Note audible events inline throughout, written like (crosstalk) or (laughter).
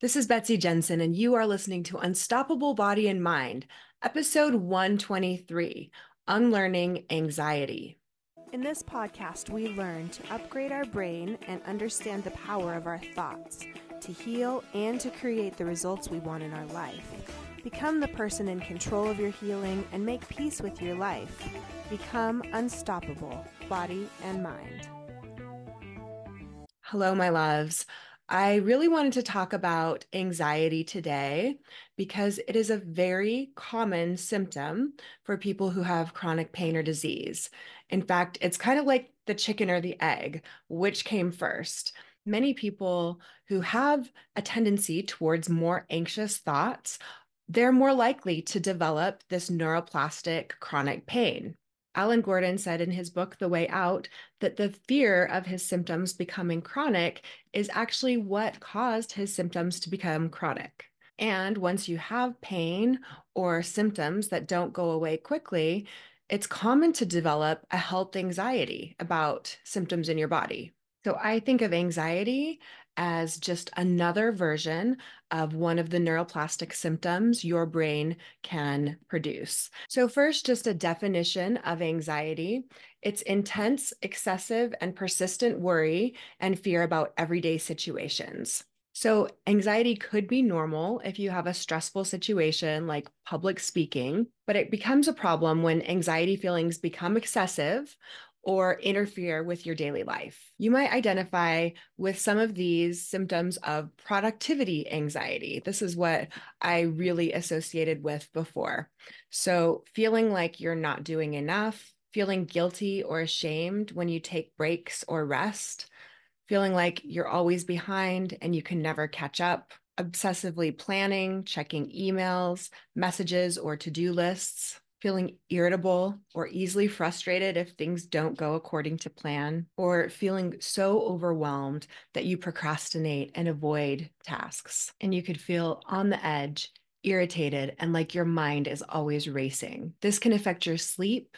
This is Betsy Jensen, and you are listening to Unstoppable Body and Mind, episode 123 Unlearning Anxiety. In this podcast, we learn to upgrade our brain and understand the power of our thoughts to heal and to create the results we want in our life. Become the person in control of your healing and make peace with your life. Become unstoppable, body and mind. Hello, my loves. I really wanted to talk about anxiety today because it is a very common symptom for people who have chronic pain or disease. In fact, it's kind of like the chicken or the egg, which came first. Many people who have a tendency towards more anxious thoughts, they're more likely to develop this neuroplastic chronic pain. Alan Gordon said in his book, The Way Out, that the fear of his symptoms becoming chronic is actually what caused his symptoms to become chronic. And once you have pain or symptoms that don't go away quickly, it's common to develop a health anxiety about symptoms in your body. So I think of anxiety as just another version of one of the neuroplastic symptoms your brain can produce. So, first, just a definition of anxiety it's intense, excessive, and persistent worry and fear about everyday situations. So, anxiety could be normal if you have a stressful situation like public speaking, but it becomes a problem when anxiety feelings become excessive or interfere with your daily life. You might identify with some of these symptoms of productivity anxiety. This is what I really associated with before. So, feeling like you're not doing enough, feeling guilty or ashamed when you take breaks or rest, feeling like you're always behind and you can never catch up, obsessively planning, checking emails, messages, or to do lists feeling irritable or easily frustrated if things don't go according to plan, or feeling so overwhelmed that you procrastinate and avoid tasks. And you could feel on the edge, irritated, and like your mind is always racing. This can affect your sleep.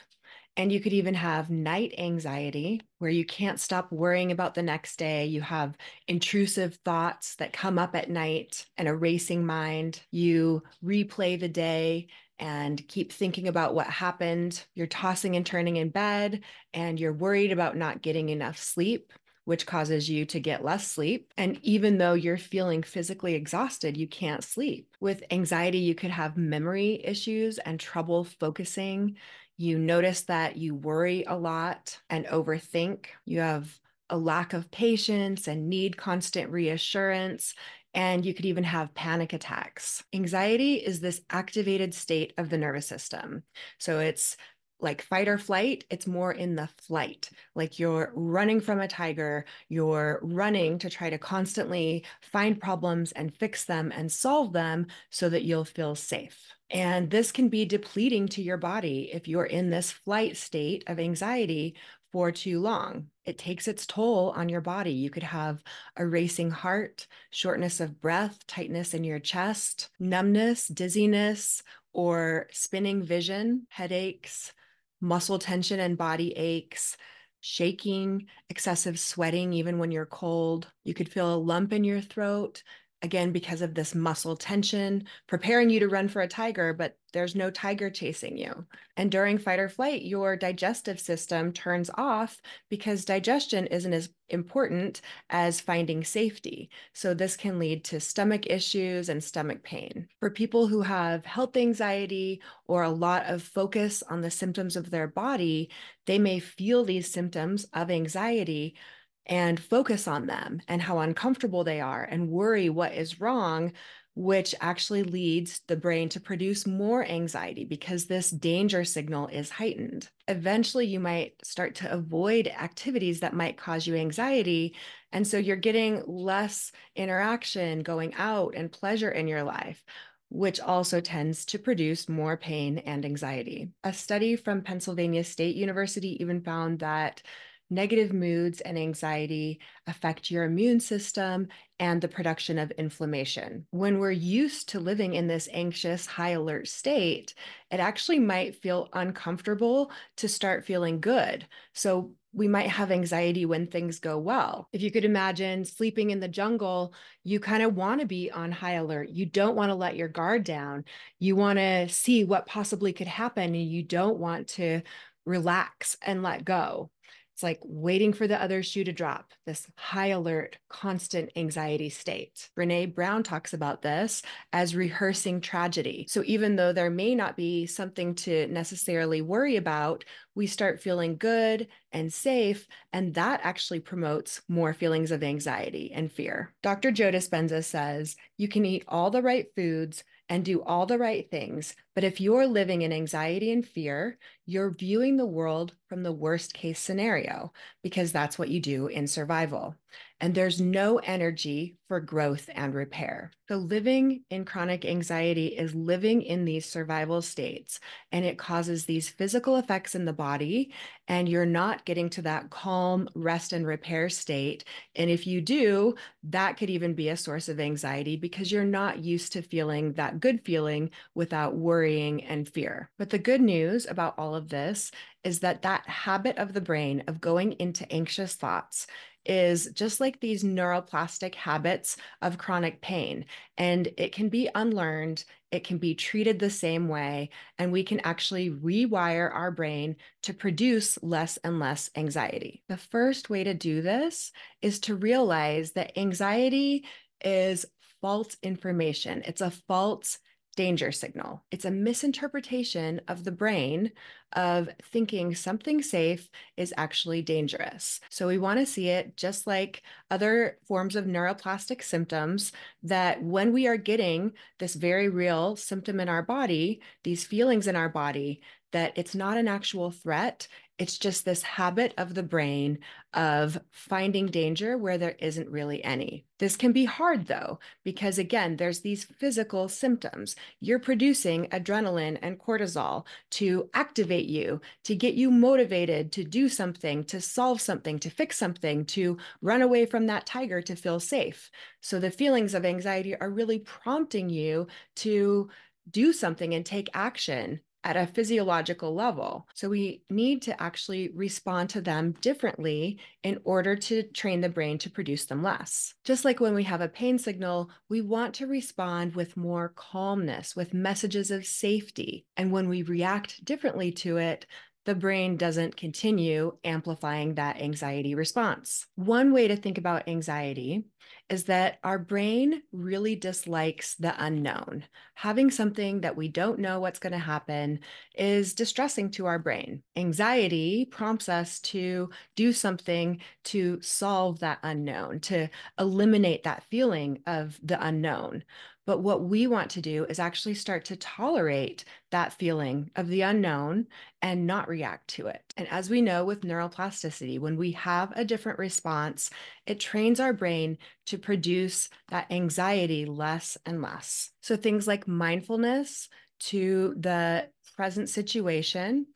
And you could even have night anxiety where you can't stop worrying about the next day. You have intrusive thoughts that come up at night and a racing mind. You replay the day and keep thinking about what happened. You're tossing and turning in bed and you're worried about not getting enough sleep, which causes you to get less sleep. And even though you're feeling physically exhausted, you can't sleep. With anxiety, you could have memory issues and trouble focusing. You notice that you worry a lot and overthink. You have a lack of patience and need constant reassurance and you could even have panic attacks. Anxiety is this activated state of the nervous system. So it's like fight or flight, it's more in the flight. Like you're running from a tiger, you're running to try to constantly find problems and fix them and solve them so that you'll feel safe. And this can be depleting to your body if you're in this flight state of anxiety for too long. It takes its toll on your body. You could have a racing heart, shortness of breath, tightness in your chest, numbness, dizziness, or spinning vision, headaches, muscle tension and body aches, shaking, excessive sweating, even when you're cold. You could feel a lump in your throat, again because of this muscle tension, preparing you to run for a tiger, but there's no tiger chasing you. And during fight or flight, your digestive system turns off because digestion isn't as important as finding safety. So, this can lead to stomach issues and stomach pain. For people who have health anxiety or a lot of focus on the symptoms of their body, they may feel these symptoms of anxiety and focus on them and how uncomfortable they are and worry what is wrong, which actually leads the brain to produce more anxiety because this danger signal is heightened. Eventually, you might start to avoid activities that might cause you anxiety. And so you're getting less interaction, going out, and pleasure in your life which also tends to produce more pain and anxiety. A study from Pennsylvania State University even found that negative moods and anxiety affect your immune system and the production of inflammation. When we're used to living in this anxious, high alert state, it actually might feel uncomfortable to start feeling good. So we might have anxiety when things go well. If you could imagine sleeping in the jungle, you kind of want to be on high alert. You don't want to let your guard down. You want to see what possibly could happen, and you don't want to relax and let go. It's like waiting for the other shoe to drop, this high alert, constant anxiety state. Brene Brown talks about this as rehearsing tragedy. So even though there may not be something to necessarily worry about, we start feeling good and safe, and that actually promotes more feelings of anxiety and fear. Dr. Joe Dispenza says you can eat all the right foods and do all the right things. But if you're living in anxiety and fear, you're viewing the world from the worst case scenario because that's what you do in survival and there's no energy for growth and repair. So, living in chronic anxiety is living in these survival states, and it causes these physical effects in the body, and you're not getting to that calm, rest, and repair state. And if you do, that could even be a source of anxiety because you're not used to feeling that good feeling without worrying and fear. But the good news about all of this is that that habit of the brain of going into anxious thoughts is just like these neuroplastic habits of chronic pain. And it can be unlearned, it can be treated the same way, and we can actually rewire our brain to produce less and less anxiety. The first way to do this is to realize that anxiety is false information, it's a false danger signal. It's a misinterpretation of the brain of thinking something safe is actually dangerous. So we want to see it just like other forms of neuroplastic symptoms that when we are getting this very real symptom in our body, these feelings in our body, that it's not an actual threat. It's just this habit of the brain of finding danger where there isn't really any. This can be hard though, because again, there's these physical symptoms. You're producing adrenaline and cortisol to activate you, to get you motivated to do something, to solve something, to fix something, to run away from that tiger to feel safe. So the feelings of anxiety are really prompting you to do something and take action at a physiological level. So we need to actually respond to them differently in order to train the brain to produce them less. Just like when we have a pain signal, we want to respond with more calmness, with messages of safety. And when we react differently to it, the brain doesn't continue amplifying that anxiety response. One way to think about anxiety is that our brain really dislikes the unknown. Having something that we don't know what's going to happen is distressing to our brain. Anxiety prompts us to do something to solve that unknown, to eliminate that feeling of the unknown. But what we want to do is actually start to tolerate that feeling of the unknown and not react to it. And as we know with neuroplasticity, when we have a different response, it trains our brain to produce that anxiety less and less. So things like mindfulness to the present situation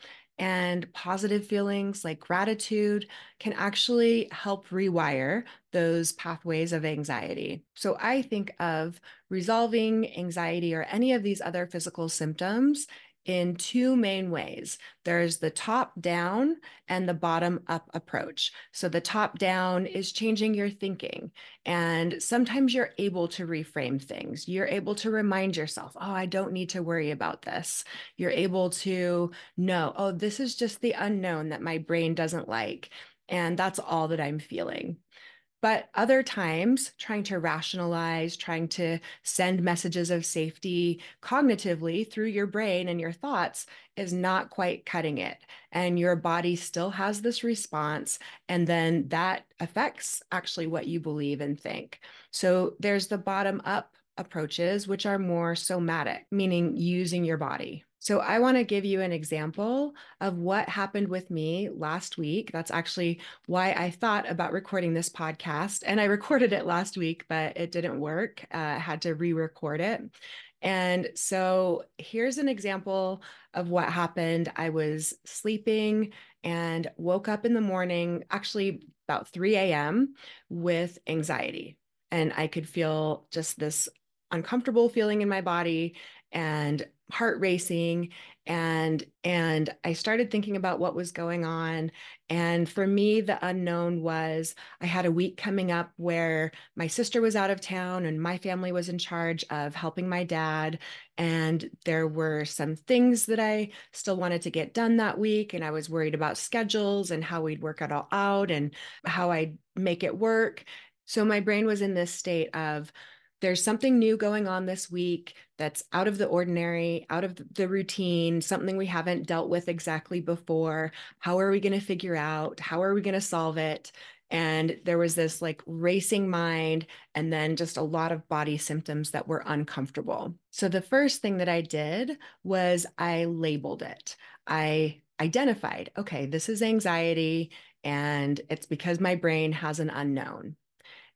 and positive feelings like gratitude can actually help rewire those pathways of anxiety. So I think of resolving anxiety or any of these other physical symptoms in two main ways. There's the top down and the bottom up approach. So the top down is changing your thinking. And sometimes you're able to reframe things. You're able to remind yourself, oh, I don't need to worry about this. You're able to know, oh, this is just the unknown that my brain doesn't like. And that's all that I'm feeling. But other times, trying to rationalize, trying to send messages of safety cognitively through your brain and your thoughts is not quite cutting it. And your body still has this response. And then that affects actually what you believe and think. So there's the bottom up approaches, which are more somatic, meaning using your body. So, I want to give you an example of what happened with me last week. That's actually why I thought about recording this podcast. And I recorded it last week, but it didn't work. Uh, I had to re record it. And so, here's an example of what happened. I was sleeping and woke up in the morning, actually about 3 a.m., with anxiety. And I could feel just this uncomfortable feeling in my body and heart racing and and I started thinking about what was going on. And for me the unknown was I had a week coming up where my sister was out of town and my family was in charge of helping my dad. And there were some things that I still wanted to get done that week and I was worried about schedules and how we'd work it all out and how I'd make it work. So my brain was in this state of there's something new going on this week that's out of the ordinary, out of the routine, something we haven't dealt with exactly before. How are we going to figure out? How are we going to solve it? And there was this like racing mind, and then just a lot of body symptoms that were uncomfortable. So, the first thing that I did was I labeled it. I identified, okay, this is anxiety, and it's because my brain has an unknown.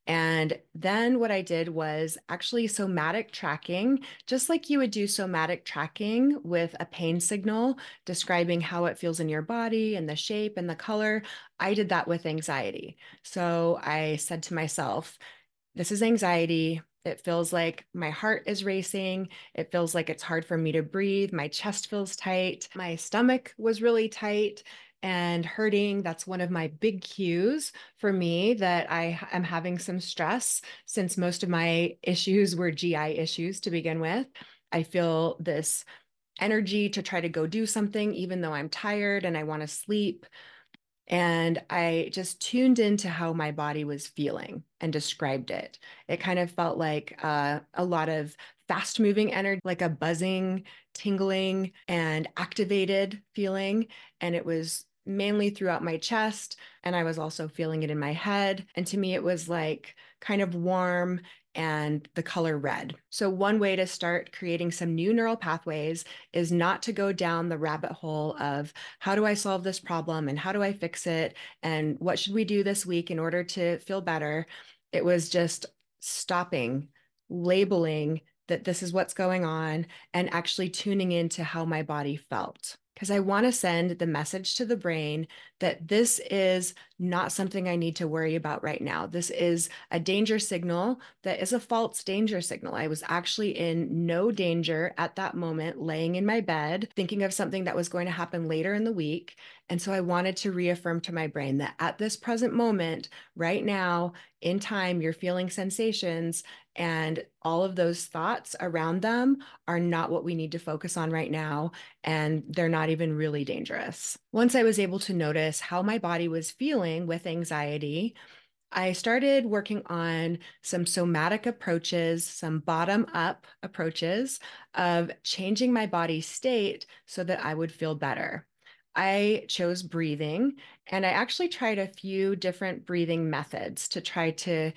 And then what I did was actually somatic tracking, just like you would do somatic tracking with a pain signal describing how it feels in your body and the shape and the color. I did that with anxiety. So I said to myself, this is anxiety. It feels like my heart is racing. It feels like it's hard for me to breathe. My chest feels tight. My stomach was really tight and hurting. That's one of my big cues for me that I am having some stress since most of my issues were GI issues to begin with. I feel this energy to try to go do something, even though I'm tired and I want to sleep. And I just tuned into how my body was feeling and described it. It kind of felt like uh, a lot of fast moving energy, like a buzzing, tingling, and activated feeling. And it was mainly throughout my chest. And I was also feeling it in my head. And to me, it was like kind of warm and the color red. So, one way to start creating some new neural pathways is not to go down the rabbit hole of how do I solve this problem and how do I fix it and what should we do this week in order to feel better. It was just stopping, labeling that this is what's going on, and actually tuning into how my body felt because I want to send the message to the brain that this is not something I need to worry about right now. This is a danger signal that is a false danger signal. I was actually in no danger at that moment, laying in my bed, thinking of something that was going to happen later in the week. And so I wanted to reaffirm to my brain that at this present moment, right now, in time, you're feeling sensations and all of those thoughts around them are not what we need to focus on right now. And they're not even really dangerous. Once I was able to notice how my body was feeling with anxiety, I started working on some somatic approaches, some bottom up approaches of changing my body state so that I would feel better. I chose breathing and I actually tried a few different breathing methods to try to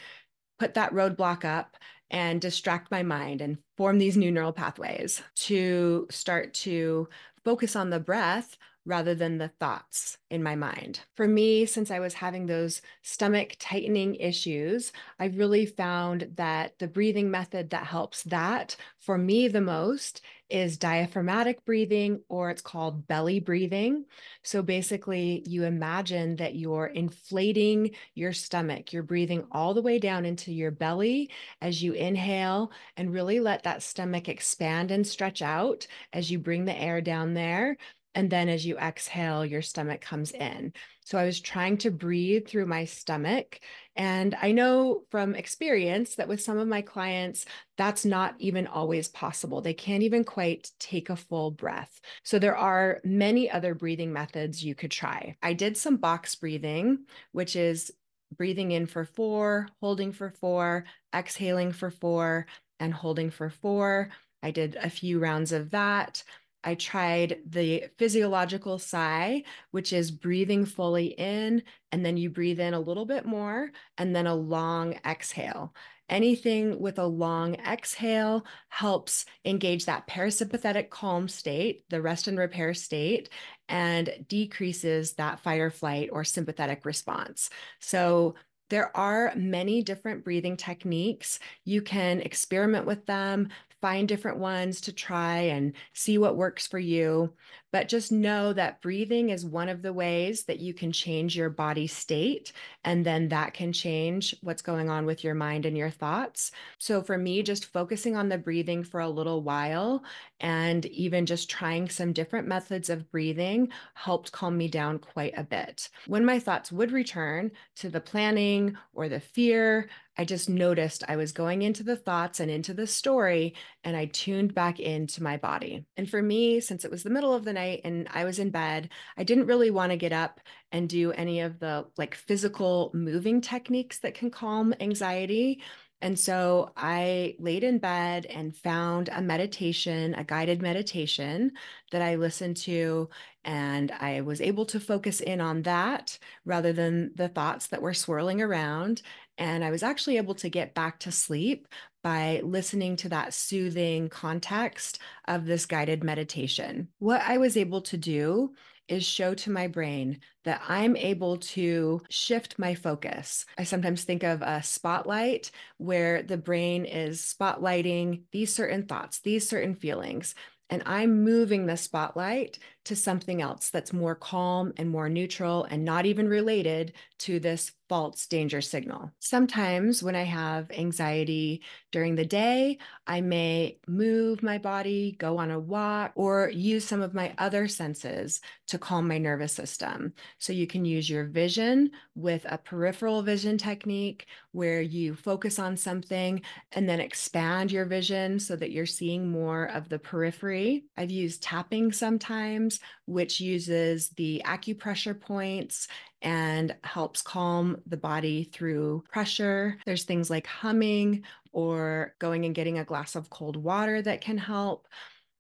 put that roadblock up and distract my mind and form these new neural pathways to start to focus on the breath rather than the thoughts in my mind. For me, since I was having those stomach tightening issues, I really found that the breathing method that helps that for me the most is diaphragmatic breathing, or it's called belly breathing. So basically, you imagine that you're inflating your stomach. You're breathing all the way down into your belly as you inhale and really let that stomach expand and stretch out as you bring the air down there. And then as you exhale, your stomach comes in. So I was trying to breathe through my stomach. And I know from experience that with some of my clients, that's not even always possible. They can't even quite take a full breath. So there are many other breathing methods you could try. I did some box breathing, which is breathing in for four, holding for four, exhaling for four, and holding for four. I did a few rounds of that. I tried the physiological sigh, which is breathing fully in, and then you breathe in a little bit more, and then a long exhale. Anything with a long exhale helps engage that parasympathetic calm state, the rest and repair state, and decreases that fight or flight or sympathetic response. So there are many different breathing techniques. You can experiment with them, find different ones to try and see what works for you. But just know that breathing is one of the ways that you can change your body state. And then that can change what's going on with your mind and your thoughts. So for me, just focusing on the breathing for a little while and even just trying some different methods of breathing helped calm me down quite a bit. When my thoughts would return to the planning or the fear, I just noticed I was going into the thoughts and into the story, and I tuned back into my body. And for me, since it was the middle of the night and I was in bed, I didn't really want to get up and do any of the like physical moving techniques that can calm anxiety. And so I laid in bed and found a meditation, a guided meditation that I listened to. And I was able to focus in on that rather than the thoughts that were swirling around. And I was actually able to get back to sleep by listening to that soothing context of this guided meditation. What I was able to do is show to my brain that I'm able to shift my focus. I sometimes think of a spotlight where the brain is spotlighting these certain thoughts, these certain feelings. And I'm moving the spotlight to something else that's more calm and more neutral and not even related to this false danger signal. Sometimes when I have anxiety during the day, I may move my body, go on a walk, or use some of my other senses to calm my nervous system. So you can use your vision with a peripheral vision technique where you focus on something and then expand your vision so that you're seeing more of the periphery. I've used tapping sometimes which uses the acupressure points and helps calm the body through pressure. There's things like humming or going and getting a glass of cold water that can help.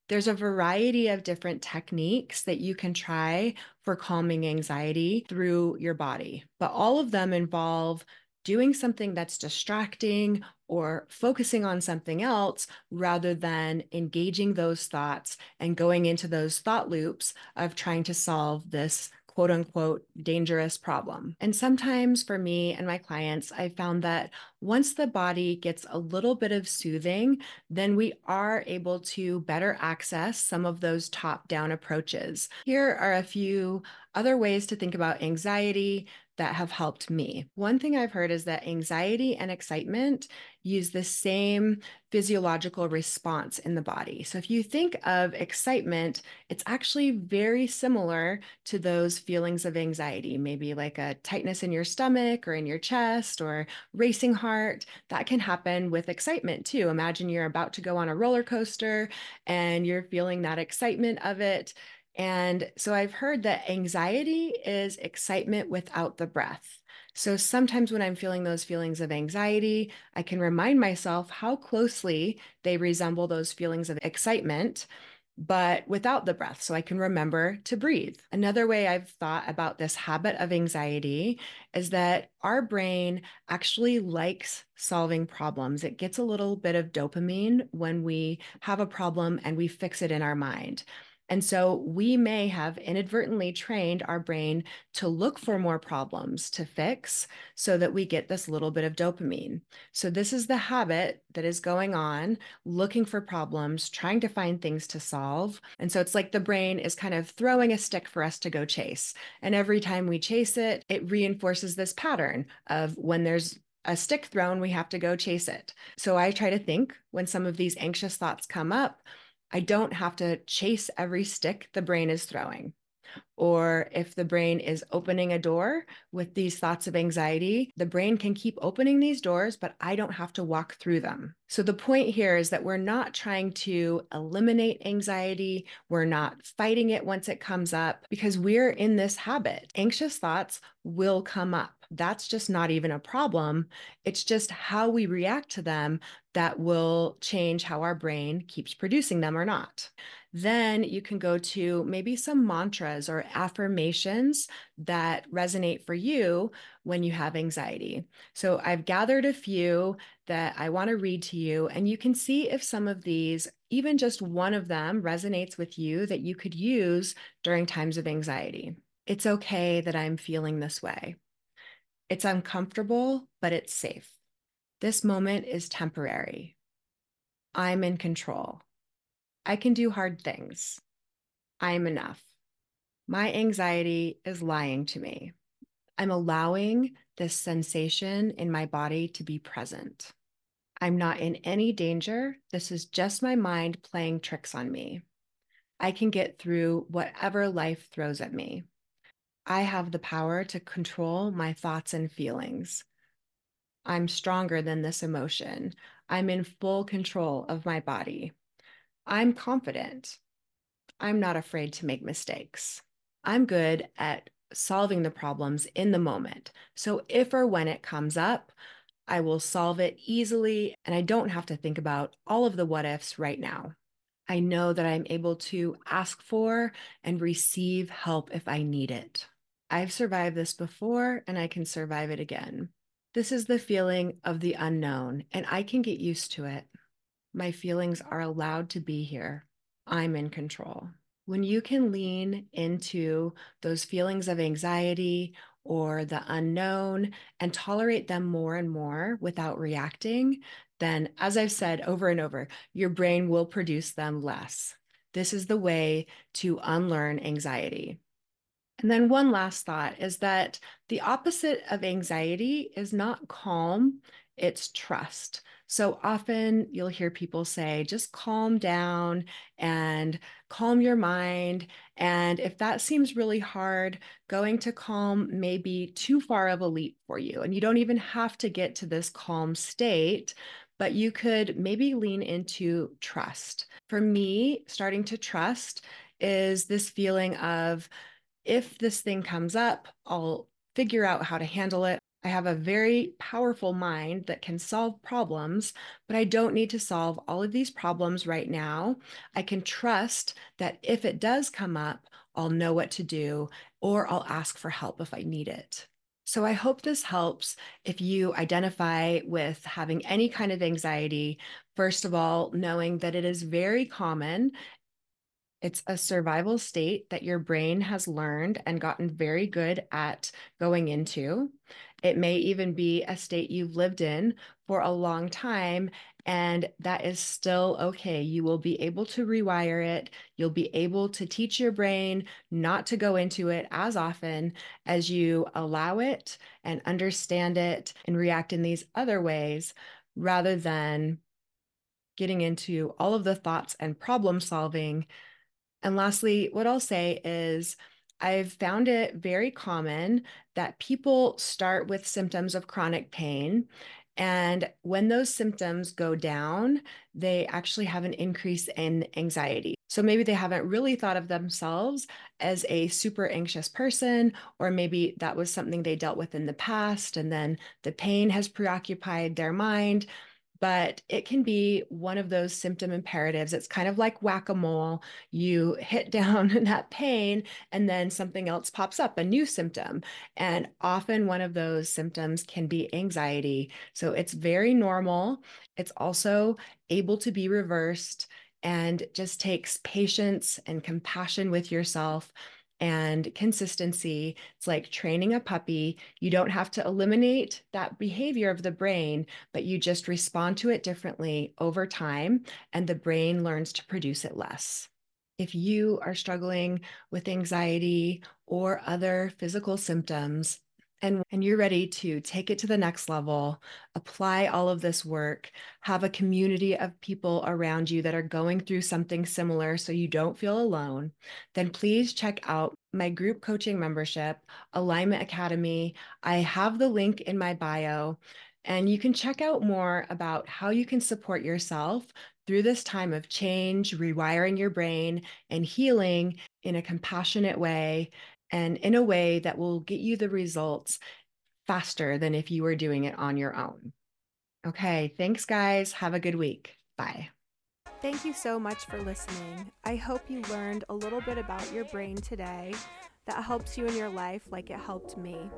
There's a variety of different techniques that you can try for calming anxiety through your body, but all of them involve doing something that's distracting or focusing on something else rather than engaging those thoughts and going into those thought loops of trying to solve this quote unquote dangerous problem. And sometimes for me and my clients, I found that once the body gets a little bit of soothing, then we are able to better access some of those top down approaches. Here are a few other ways to think about anxiety that have helped me. One thing I've heard is that anxiety and excitement use the same physiological response in the body. So if you think of excitement, it's actually very similar to those feelings of anxiety, maybe like a tightness in your stomach or in your chest or racing heart. That can happen with excitement too. Imagine you're about to go on a roller coaster and you're feeling that excitement of it. And so I've heard that anxiety is excitement without the breath. So sometimes when I'm feeling those feelings of anxiety, I can remind myself how closely they resemble those feelings of excitement, but without the breath. So I can remember to breathe. Another way I've thought about this habit of anxiety is that our brain actually likes solving problems. It gets a little bit of dopamine when we have a problem and we fix it in our mind. And so we may have inadvertently trained our brain to look for more problems to fix so that we get this little bit of dopamine. So, this is the habit that is going on, looking for problems, trying to find things to solve. And so, it's like the brain is kind of throwing a stick for us to go chase. And every time we chase it, it reinforces this pattern of when there's a stick thrown, we have to go chase it. So, I try to think when some of these anxious thoughts come up I don't have to chase every stick the brain is throwing. Or if the brain is opening a door with these thoughts of anxiety, the brain can keep opening these doors, but I don't have to walk through them. So the point here is that we're not trying to eliminate anxiety. We're not fighting it once it comes up because we're in this habit. Anxious thoughts will come up. That's just not even a problem. It's just how we react to them that will change how our brain keeps producing them or not. Then you can go to maybe some mantras or affirmations that resonate for you when you have anxiety. So I've gathered a few that I want to read to you, and you can see if some of these, even just one of them, resonates with you that you could use during times of anxiety. It's okay that I'm feeling this way. It's uncomfortable, but it's safe. This moment is temporary. I'm in control. I can do hard things. I'm enough. My anxiety is lying to me. I'm allowing this sensation in my body to be present. I'm not in any danger. This is just my mind playing tricks on me. I can get through whatever life throws at me. I have the power to control my thoughts and feelings. I'm stronger than this emotion. I'm in full control of my body. I'm confident. I'm not afraid to make mistakes. I'm good at solving the problems in the moment. So if or when it comes up, I will solve it easily and I don't have to think about all of the what ifs right now. I know that I'm able to ask for and receive help if I need it. I've survived this before and I can survive it again. This is the feeling of the unknown, and I can get used to it. My feelings are allowed to be here. I'm in control. When you can lean into those feelings of anxiety or the unknown and tolerate them more and more without reacting, then, as I've said over and over, your brain will produce them less. This is the way to unlearn anxiety. And then, one last thought is that the opposite of anxiety is not calm, it's trust. So often you'll hear people say, just calm down and calm your mind. And if that seems really hard, going to calm may be too far of a leap for you. And you don't even have to get to this calm state, but you could maybe lean into trust. For me, starting to trust is this feeling of, if this thing comes up, I'll figure out how to handle it. I have a very powerful mind that can solve problems, but I don't need to solve all of these problems right now. I can trust that if it does come up, I'll know what to do or I'll ask for help if I need it. So I hope this helps if you identify with having any kind of anxiety. First of all, knowing that it is very common it's a survival state that your brain has learned and gotten very good at going into. It may even be a state you've lived in for a long time, and that is still okay. You will be able to rewire it. You'll be able to teach your brain not to go into it as often as you allow it and understand it and react in these other ways rather than getting into all of the thoughts and problem solving and lastly, what I'll say is I've found it very common that people start with symptoms of chronic pain. And when those symptoms go down, they actually have an increase in anxiety. So maybe they haven't really thought of themselves as a super anxious person, or maybe that was something they dealt with in the past, and then the pain has preoccupied their mind but it can be one of those symptom imperatives. It's kind of like whack a mole. You hit (laughs) down that pain, and then something else pops up, a new symptom. And often one of those symptoms can be anxiety. So it's very normal. It's also able to be reversed and just takes patience and compassion with yourself and consistency. It's like training a puppy. You don't have to eliminate that behavior of the brain, but you just respond to it differently over time, and the brain learns to produce it less. If you are struggling with anxiety or other physical symptoms, and, and you're ready to take it to the next level, apply all of this work, have a community of people around you that are going through something similar so you don't feel alone, then please check out my group coaching membership, Alignment Academy. I have the link in my bio. And you can check out more about how you can support yourself through this time of change, rewiring your brain, and healing in a compassionate way and in a way that will get you the results faster than if you were doing it on your own. Okay, thanks, guys. Have a good week. Bye. Thank you so much for listening. I hope you learned a little bit about your brain today that helps you in your life like it helped me.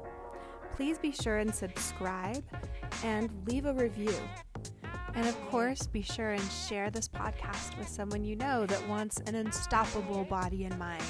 Please be sure and subscribe and leave a review. And of course, be sure and share this podcast with someone you know that wants an unstoppable body and mind.